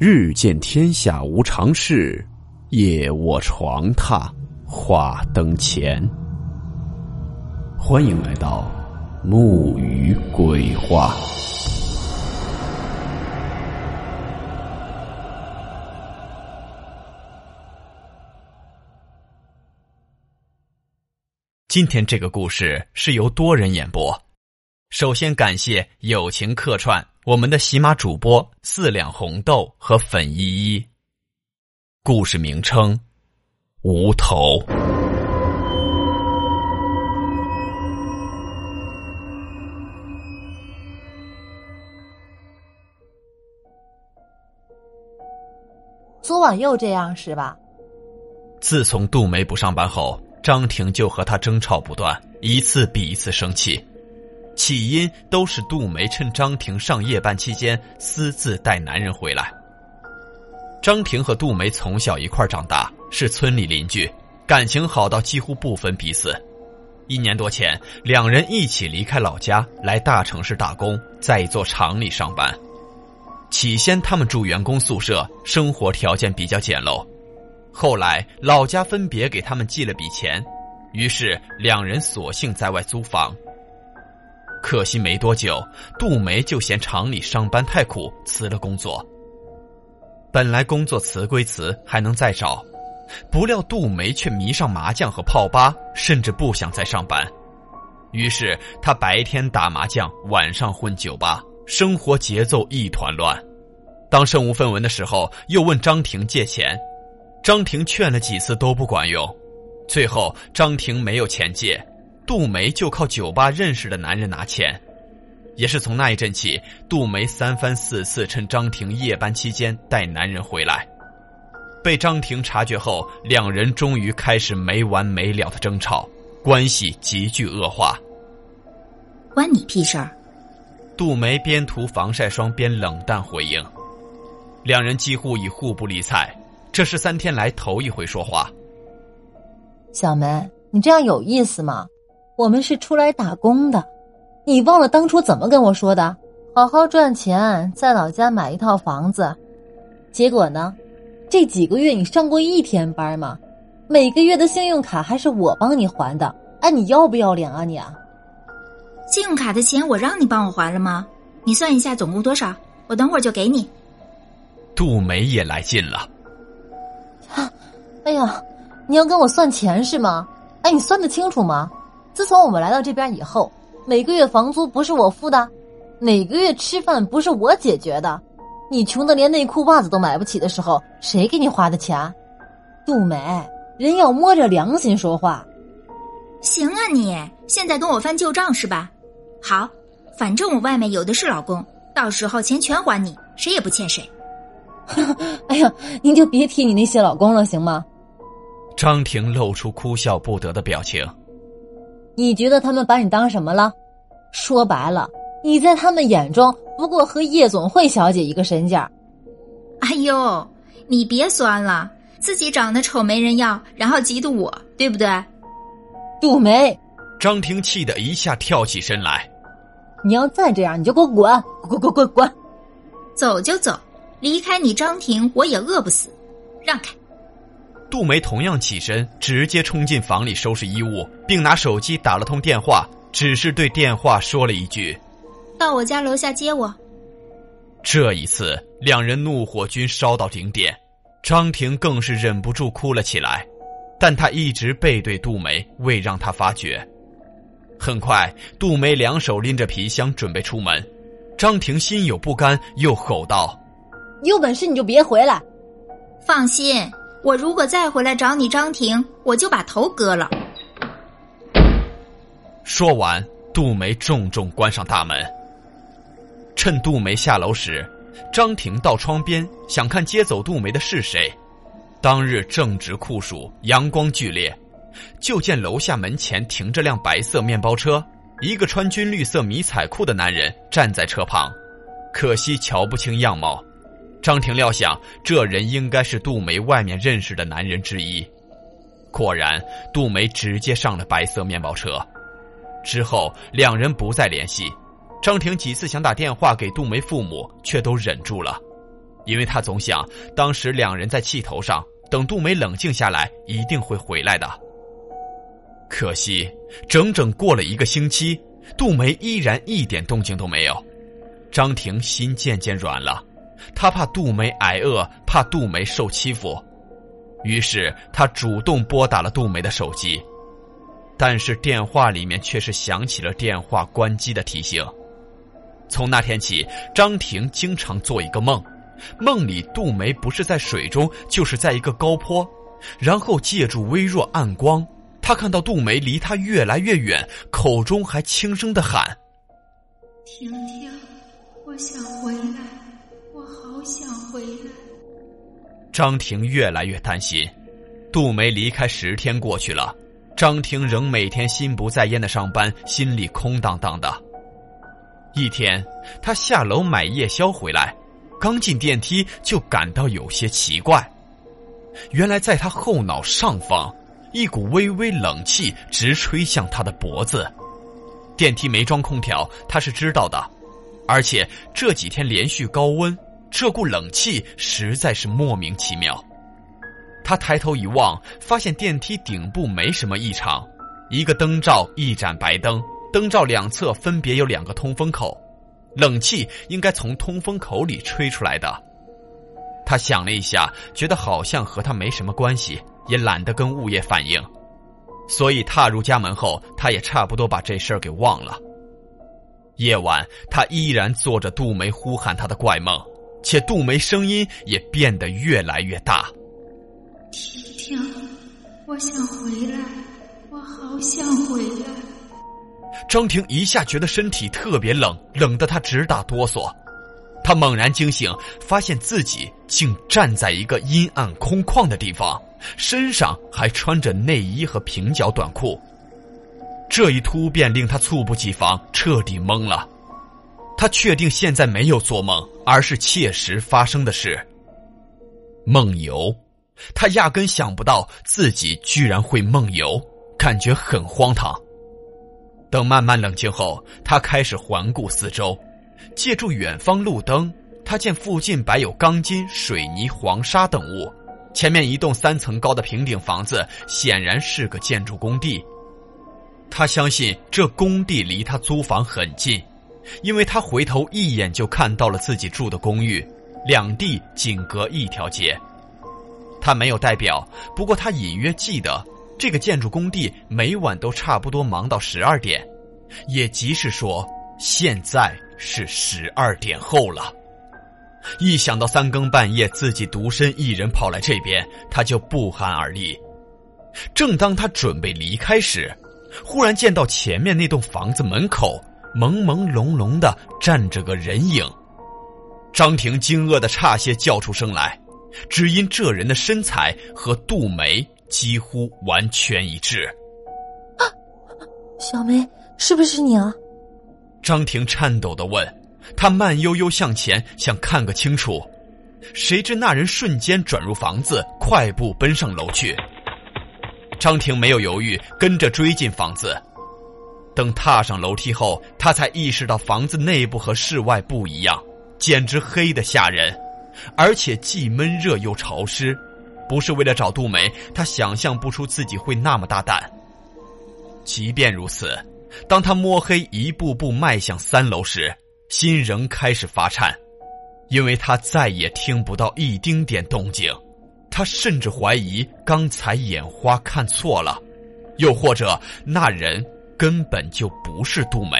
日见天下无常事，夜卧床榻话灯前。欢迎来到木鱼鬼话。今天这个故事是由多人演播。首先感谢友情客串。我们的喜马主播四两红豆和粉依依。故事名称：无头。昨晚又这样是吧？自从杜梅不上班后，张婷就和他争吵不断，一次比一次生气。起因都是杜梅趁张婷上夜班期间私自带男人回来。张婷和杜梅从小一块长大，是村里邻居，感情好到几乎不分彼此。一年多前，两人一起离开老家来大城市打工，在一座厂里上班。起先他们住员工宿舍，生活条件比较简陋。后来老家分别给他们寄了笔钱，于是两人索性在外租房。可惜没多久，杜梅就嫌厂里上班太苦，辞了工作。本来工作辞归辞，还能再找，不料杜梅却迷上麻将和泡吧，甚至不想再上班。于是她白天打麻将，晚上混酒吧，生活节奏一团乱。当身无分文的时候，又问张婷借钱，张婷劝了几次都不管用，最后张婷没有钱借。杜梅就靠酒吧认识的男人拿钱，也是从那一阵起，杜梅三番四次趁张婷夜班期间带男人回来，被张婷察觉后，两人终于开始没完没了的争吵，关系急剧恶化。关你屁事儿！杜梅边涂防晒霜边冷淡回应，两人几乎已互不理睬，这是三天来头一回说话。小梅，你这样有意思吗？我们是出来打工的，你忘了当初怎么跟我说的？好好赚钱，在老家买一套房子。结果呢？这几个月你上过一天班吗？每个月的信用卡还是我帮你还的。哎，你要不要脸啊你啊？信用卡的钱我让你帮我还了吗？你算一下总共多少？我等会儿就给你。杜梅也来劲了。啊！哎呀，你要跟我算钱是吗？哎，你算得清楚吗？自从我们来到这边以后，每个月房租不是我付的，每个月吃饭不是我解决的，你穷的连内裤袜子都买不起的时候，谁给你花的钱？杜梅，人要摸着良心说话。行啊，你现在跟我翻旧账是吧？好，反正我外面有的是老公，到时候钱全还你，谁也不欠谁。哎呀，您就别提你那些老公了，行吗？张婷露出哭笑不得的表情。你觉得他们把你当什么了？说白了，你在他们眼中不过和夜总会小姐一个身价。哎呦，你别酸了，自己长得丑没人要，然后嫉妒我，对不对？杜梅，张婷气得一下跳起身来。你要再这样，你就给我滚，滚滚滚滚！走就走，离开你张婷，我也饿不死。让开。杜梅同样起身，直接冲进房里收拾衣物，并拿手机打了通电话，只是对电话说了一句：“到我家楼下接我。”这一次，两人怒火均烧到顶点，张婷更是忍不住哭了起来，但她一直背对杜梅，未让她发觉。很快，杜梅两手拎着皮箱准备出门，张婷心有不甘，又吼道：“有本事你就别回来！”放心。我如果再回来找你，张婷，我就把头割了。说完，杜梅重重关上大门。趁杜梅下楼时，张婷到窗边想看接走杜梅的是谁。当日正值酷暑，阳光剧烈，就见楼下门前停着辆白色面包车，一个穿军绿色迷彩裤的男人站在车旁，可惜瞧不清样貌。张婷料想，这人应该是杜梅外面认识的男人之一。果然，杜梅直接上了白色面包车。之后，两人不再联系。张婷几次想打电话给杜梅父母，却都忍住了，因为他总想当时两人在气头上，等杜梅冷静下来，一定会回来的。可惜，整整过了一个星期，杜梅依然一点动静都没有。张婷心渐渐软了，他怕杜梅挨饿，怕杜梅受欺负，于是他主动拨打了杜梅的手机，但是电话里面却是响起了电话关机的提醒。从那天起，张婷经常做一个梦，梦里杜梅不是在水中，就是在一个高坡，然后借助微弱暗光。他看到杜梅离他越来越远，口中还轻声的喊：“婷婷，我想回来，好想回来。”张婷越来越担心。杜梅离开十天过去了，张婷仍每天心不在焉的上班，心里空荡荡的。一天，她下楼买夜宵回来，刚进电梯就感到有些奇怪。原来在她后脑上方。一股微微冷气直吹向她的脖子，电梯没装空调，她是知道的，而且这几天连续高温，这股冷气实在是莫名其妙。他抬头一望，发现电梯顶部没什么异常，一个灯罩一盏白灯，灯罩两侧分别有两个通风口，冷气应该从通风口里吹出来的。他想了一下，觉得好像和他没什么关系。也懒得跟物业反映，所以踏入家门后，他也差不多把这事儿给忘了。夜晚，他依然做着杜梅呼喊他的怪梦，且杜梅声音也变得越来越大。婷婷，我想回来，我好想回来。张婷一下觉得身体特别冷，冷得她直打哆嗦。她猛然惊醒，发现自己竟站在一个阴暗空旷的地方。身上还穿着内衣和平角短裤，这一突变令他猝不及防，彻底懵了。他确定现在没有做梦，而是切实发生的事。梦游，他压根想不到自己居然会梦游，感觉很荒唐。等慢慢冷静后，他开始环顾四周，借助远方路灯，他见附近摆有钢筋、水泥、黄沙等物。前面一栋三层高的平顶房子，显然是个建筑工地。他相信这工地离他租房很近，因为他回头一眼就看到了自己住的公寓，两地仅隔一条街。他没有代表，不过他隐约记得这个建筑工地每晚都差不多忙到十二点，也即是说，现在是十二点后了。一想到三更半夜自己独身一人跑来这边，他就不寒而栗。正当他准备离开时，忽然见到前面那栋房子门口朦朦胧胧的站着个人影。张婷惊愕的差些叫出声来，只因这人的身材和杜梅几乎完全一致。啊，小梅，是不是你啊？张婷颤抖的问。他慢悠悠向前，想看个清楚，谁知那人瞬间转入房子，快步奔上楼去。张婷没有犹豫，跟着追进房子。等踏上楼梯后，他才意识到房子内部和室外不一样，简直黑的吓人，而且既闷热又潮湿。不是为了找杜梅，他想象不出自己会那么大胆。即便如此，当他摸黑一步步迈向三楼时，心仍开始发颤，因为他再也听不到一丁点动静。他甚至怀疑刚才眼花看错了，又或者那人根本就不是杜梅。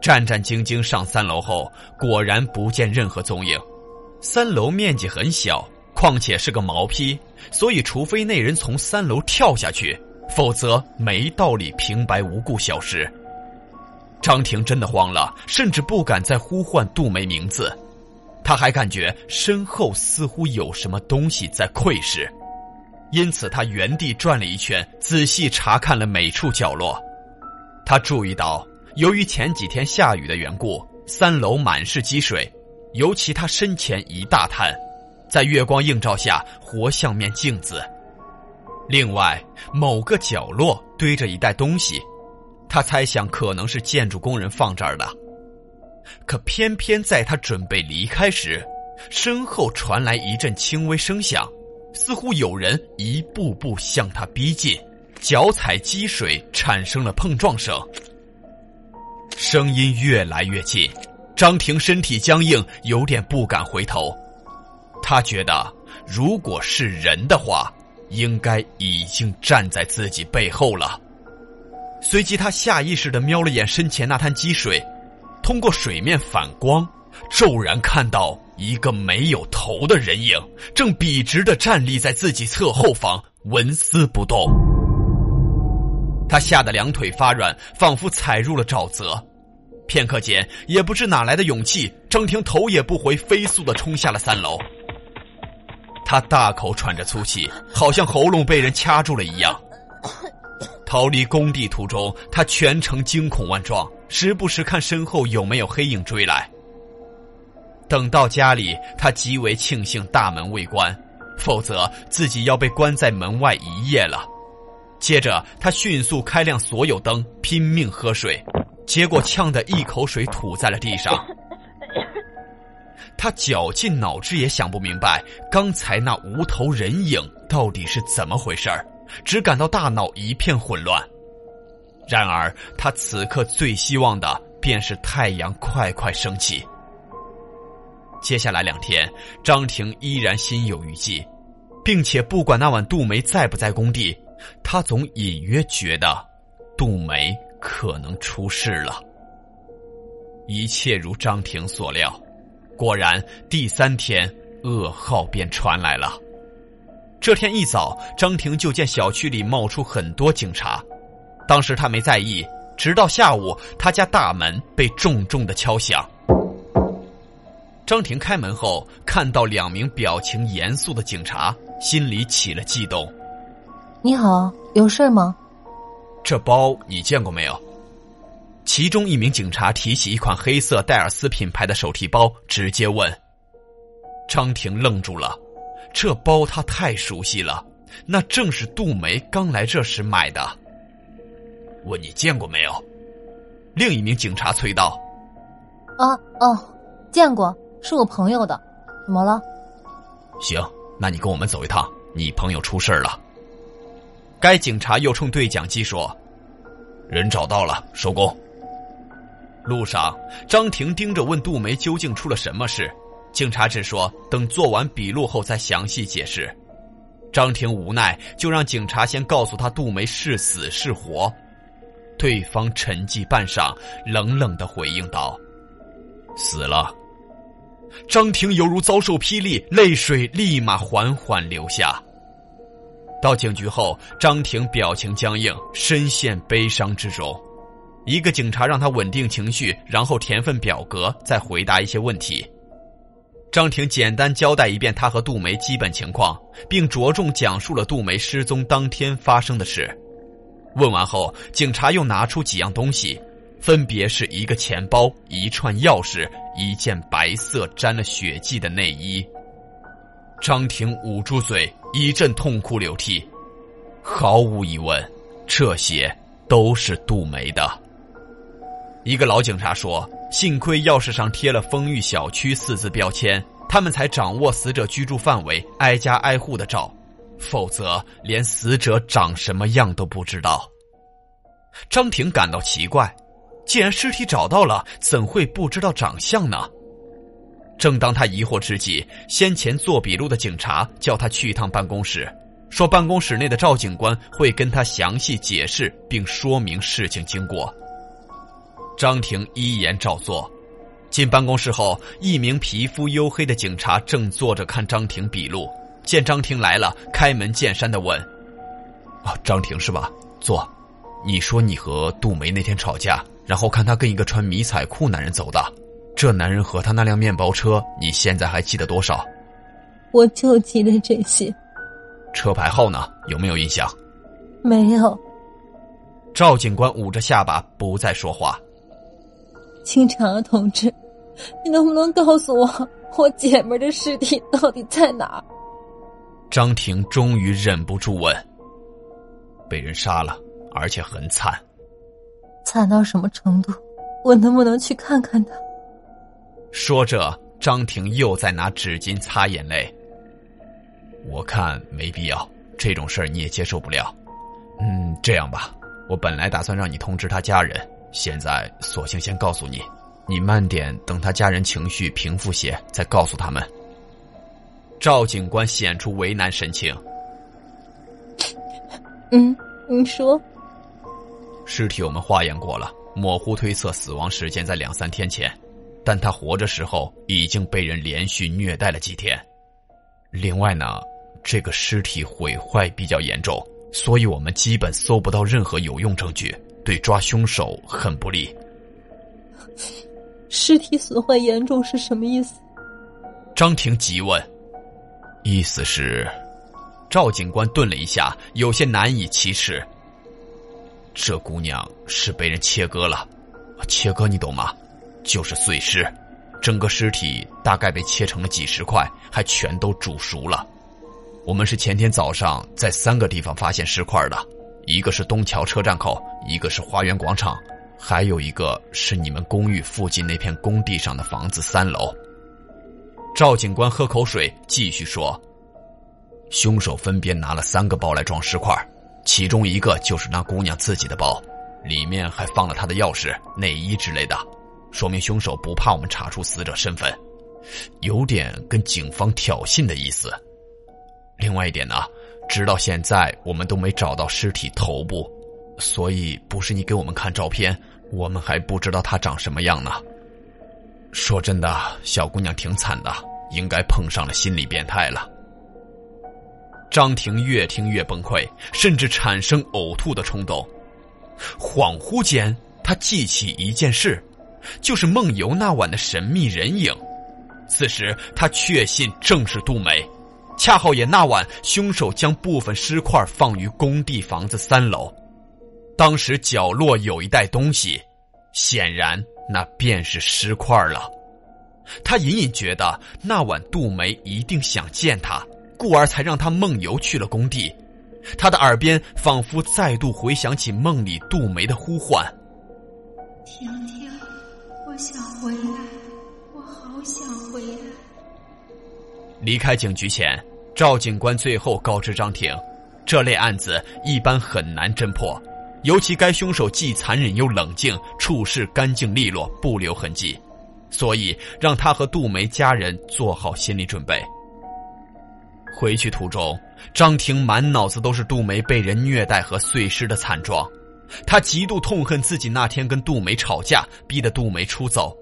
战战兢兢上三楼后，果然不见任何踪影。三楼面积很小，况且是个毛坯，所以除非那人从三楼跳下去，否则没道理平白无故消失。张婷真的慌了，甚至不敢再呼唤杜梅名字。他还感觉身后似乎有什么东西在窥视，因此他原地转了一圈，仔细查看了每处角落。他注意到，由于前几天下雨的缘故，三楼满是积水，尤其他身前一大滩，在月光映照下活像面镜子。另外，某个角落堆着一袋东西。他猜想可能是建筑工人放这儿的，可偏偏在他准备离开时，身后传来一阵轻微声响，似乎有人一步步向他逼近，脚踩积水产生了碰撞声。声音越来越近，张婷身体僵硬，有点不敢回头。他觉得，如果是人的话，应该已经站在自己背后了。随即，他下意识的瞄了眼身前那滩积水，通过水面反光，骤然看到一个没有头的人影，正笔直的站立在自己侧后方，纹丝不动。他吓得两腿发软，仿佛踩入了沼泽。片刻间，也不知哪来的勇气，张婷头也不回，飞速的冲下了三楼。他大口喘着粗气，好像喉咙被人掐住了一样。逃离工地途中，他全程惊恐万状，时不时看身后有没有黑影追来。等到家里，他极为庆幸大门未关，否则自己要被关在门外一夜了。接着，他迅速开亮所有灯，拼命喝水，结果呛得一口水吐在了地上。他绞尽脑汁也想不明白，刚才那无头人影到底是怎么回事儿，只感到大脑一片混乱。然而，他此刻最希望的便是太阳快快升起。接下来两天，张婷依然心有余悸，并且不管那晚杜梅在不在工地。他总隐约觉得，杜梅可能出事了。一切如张婷所料，果然第三天噩耗便传来了。这天一早，张婷就见小区里冒出很多警察，当时她没在意，直到下午，她家大门被重重的敲响。张婷开门后，看到两名表情严肃的警察，心里起了悸动。你好，有事吗？这包你见过没有？其中一名警察提起一款黑色戴尔斯品牌的手提包，直接问。张婷愣住了，这包他太熟悉了，那正是杜梅刚来这时买的。问你见过没有？另一名警察催道。啊哦，见过，是我朋友的，怎么了？行，那你跟我们走一趟，你朋友出事了。该警察又冲对讲机说：“人找到了，收工。”路上，张婷盯着问杜梅究竟出了什么事，警察只说等做完笔录后再详细解释。张婷无奈，就让警察先告诉他杜梅是死是活。对方沉寂半晌，冷冷的回应道：“死了。”张婷犹如遭受霹雳，泪水立马缓缓流下。到警局后，张婷表情僵硬，深陷悲伤之中。一个警察让他稳定情绪，然后填份表格，再回答一些问题。张婷简单交代一遍他和杜梅基本情况，并着重讲述了杜梅失踪当天发生的事。问完后，警察又拿出几样东西，分别是一个钱包、一串钥匙、一件白色沾了血迹的内衣。张婷捂住嘴。一阵痛哭流涕，毫无疑问，这些都是杜梅的。一个老警察说：“幸亏钥匙上贴了‘丰裕小区’四字标签，他们才掌握死者居住范围、挨家挨户的找，否则连死者长什么样都不知道。”张婷感到奇怪，既然尸体找到了，怎会不知道长相呢？正当他疑惑之际，先前做笔录的警察叫他去一趟办公室，说办公室内的赵警官会跟他详细解释并说明事情经过。张婷依言照做。进办公室后，一名皮肤黝黑的警察正坐着看张婷笔录，见张婷来了，开门见山的问：“啊，张婷是吧？坐。你说你和杜梅那天吵架，然后看他跟一个穿迷彩裤男人走的。”这男人和他那辆面包车，你现在还记得多少？我就记得这些。车牌号呢？有没有印象？没有。赵警官捂着下巴，不再说话。警察同志，你能不能告诉我，我姐们的尸体到底在哪？张婷终于忍不住问：“被人杀了，而且很惨。惨到什么程度？我能不能去看看他？”说着，张婷又在拿纸巾擦眼泪。我看没必要，这种事儿你也接受不了。嗯，这样吧，我本来打算让你通知他家人，现在索性先告诉你，你慢点，等他家人情绪平复些再告诉他们。赵警官显出为难神情。嗯，你说。尸体我们化验过了，模糊推测死亡时间在两三天前，但他活着时候已经被人连续虐待了几天。另外呢，这个尸体毁坏比较严重。所以我们基本搜不到任何有用证据，对抓凶手很不利。尸体损坏严重是什么意思？张婷急问。意思是，赵警官顿了一下，有些难以启齿。这姑娘是被人切割了，切割你懂吗？就是碎尸，整个尸体大概被切成了几十块，还全都煮熟了。我们是前天早上在三个地方发现尸块的，一个是东桥车站口，一个是花园广场，还有一个是你们公寓附近那片工地上的房子三楼。赵警官喝口水，继续说：“凶手分别拿了三个包来装尸块，其中一个就是那姑娘自己的包，里面还放了她的钥匙、内衣之类的，说明凶手不怕我们查出死者身份，有点跟警方挑衅的意思。”另外一点呢，直到现在我们都没找到尸体头部，所以不是你给我们看照片，我们还不知道她长什么样呢。说真的，小姑娘挺惨的，应该碰上了心理变态了。张婷越听越崩溃，甚至产生呕吐的冲动。恍惚间，他记起一件事，就是梦游那晚的神秘人影。此时，他确信正是杜梅。恰好也那晚，凶手将部分尸块放于工地房子三楼。当时角落有一袋东西，显然那便是尸块了。他隐隐觉得那晚杜梅一定想见他，故而才让他梦游去了工地。他的耳边仿佛再度回想起梦里杜梅的呼唤：“婷婷，我想回来，我好想回来。”离开警局前，赵警官最后告知张婷，这类案子一般很难侦破，尤其该凶手既残忍又冷静，处事干净利落，不留痕迹，所以让他和杜梅家人做好心理准备。回去途中，张婷满脑子都是杜梅被人虐待和碎尸的惨状，他极度痛恨自己那天跟杜梅吵架，逼得杜梅出走。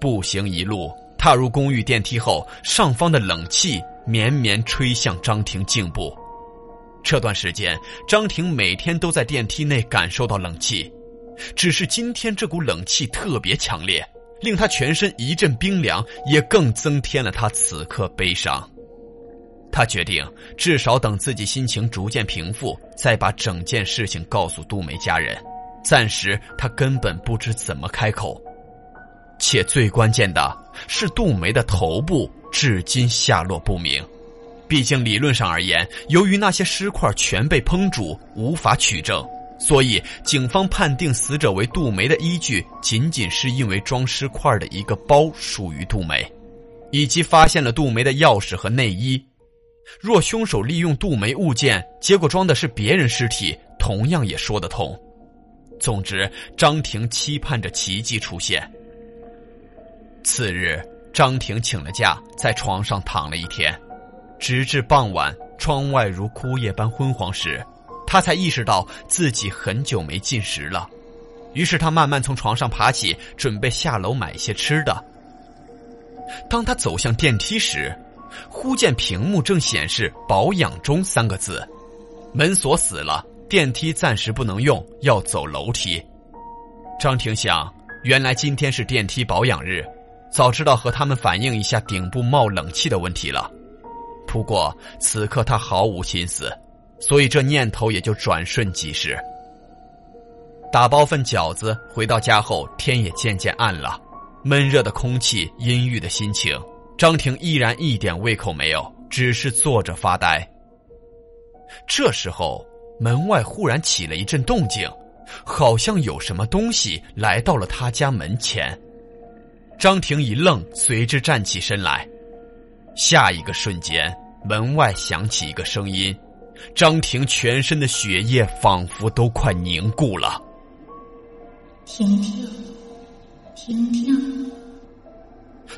步行一路。踏入公寓电梯后，上方的冷气绵绵吹向张婷颈部。这段时间，张婷每天都在电梯内感受到冷气，只是今天这股冷气特别强烈，令她全身一阵冰凉，也更增添了她此刻悲伤。他决定至少等自己心情逐渐平复，再把整件事情告诉杜梅家人。暂时，他根本不知怎么开口。且最关键的是，杜梅的头部至今下落不明。毕竟理论上而言，由于那些尸块全被烹煮，无法取证，所以警方判定死者为杜梅的依据，仅仅是因为装尸块的一个包属于杜梅，以及发现了杜梅的钥匙和内衣。若凶手利用杜梅物件，结果装的是别人尸体，同样也说得通。总之，张婷期盼着奇迹出现。次日，张婷请了假，在床上躺了一天，直至傍晚，窗外如枯叶般昏黄时，她才意识到自己很久没进食了。于是，她慢慢从床上爬起，准备下楼买些吃的。当她走向电梯时，忽见屏幕正显示“保养中”三个字，门锁死了，电梯暂时不能用，要走楼梯。张婷想，原来今天是电梯保养日。早知道和他们反映一下顶部冒冷气的问题了，不过此刻他毫无心思，所以这念头也就转瞬即逝。打包份饺子回到家后，天也渐渐暗了，闷热的空气，阴郁的心情，张婷依然一点胃口没有，只是坐着发呆。这时候，门外忽然起了一阵动静，好像有什么东西来到了他家门前。张婷一愣，随之站起身来。下一个瞬间，门外响起一个声音，张婷全身的血液仿佛都快凝固了。婷婷，婷婷，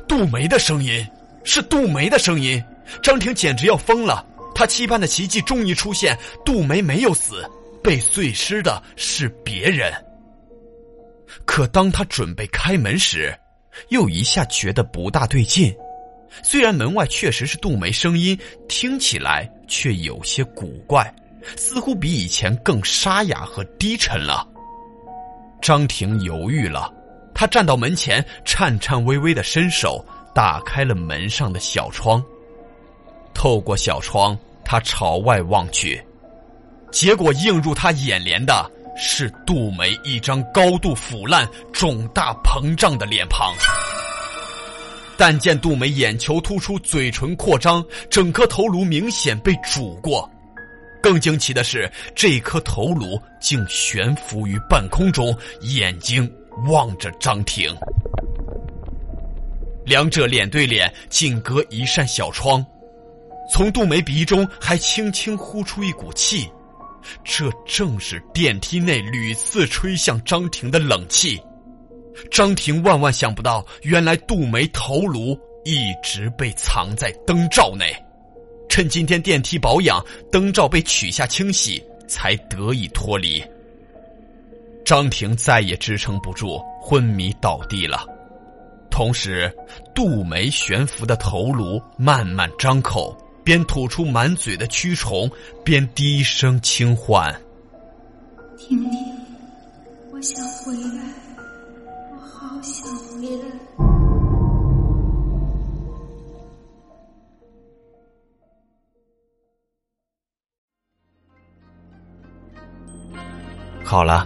杜梅的声音，是杜梅的声音。张婷简直要疯了，她期盼的奇迹终于出现，杜梅没有死，被碎尸的是别人。可当他准备开门时，又一下觉得不大对劲。虽然门外确实是杜梅声音，听起来却有些古怪，似乎比以前更沙哑和低沉了。张婷犹豫了，他站到门前，颤颤巍巍的伸手打开了门上的小窗。透过小窗，他朝外望去，结果映入他眼帘的。是杜梅一张高度腐烂、肿大膨胀的脸庞，但见杜梅眼球突出，嘴唇扩张，整颗头颅明显被煮过。更惊奇的是，这颗头颅竟悬浮于半空中，眼睛望着张婷。两者脸对脸，仅隔一扇小窗，从杜梅鼻中还轻轻呼出一股气。这正是电梯内屡次吹向张婷的冷气。张婷万万想不到，原来杜梅头颅一直被藏在灯罩内。趁今天电梯保养，灯罩被取下清洗，才得以脱离。张婷再也支撑不住，昏迷倒地了。同时，杜梅悬浮的头颅慢慢张口。边吐出满嘴的蛆虫，边低声轻唤：“婷婷，我想回来，我好想回来。”好了，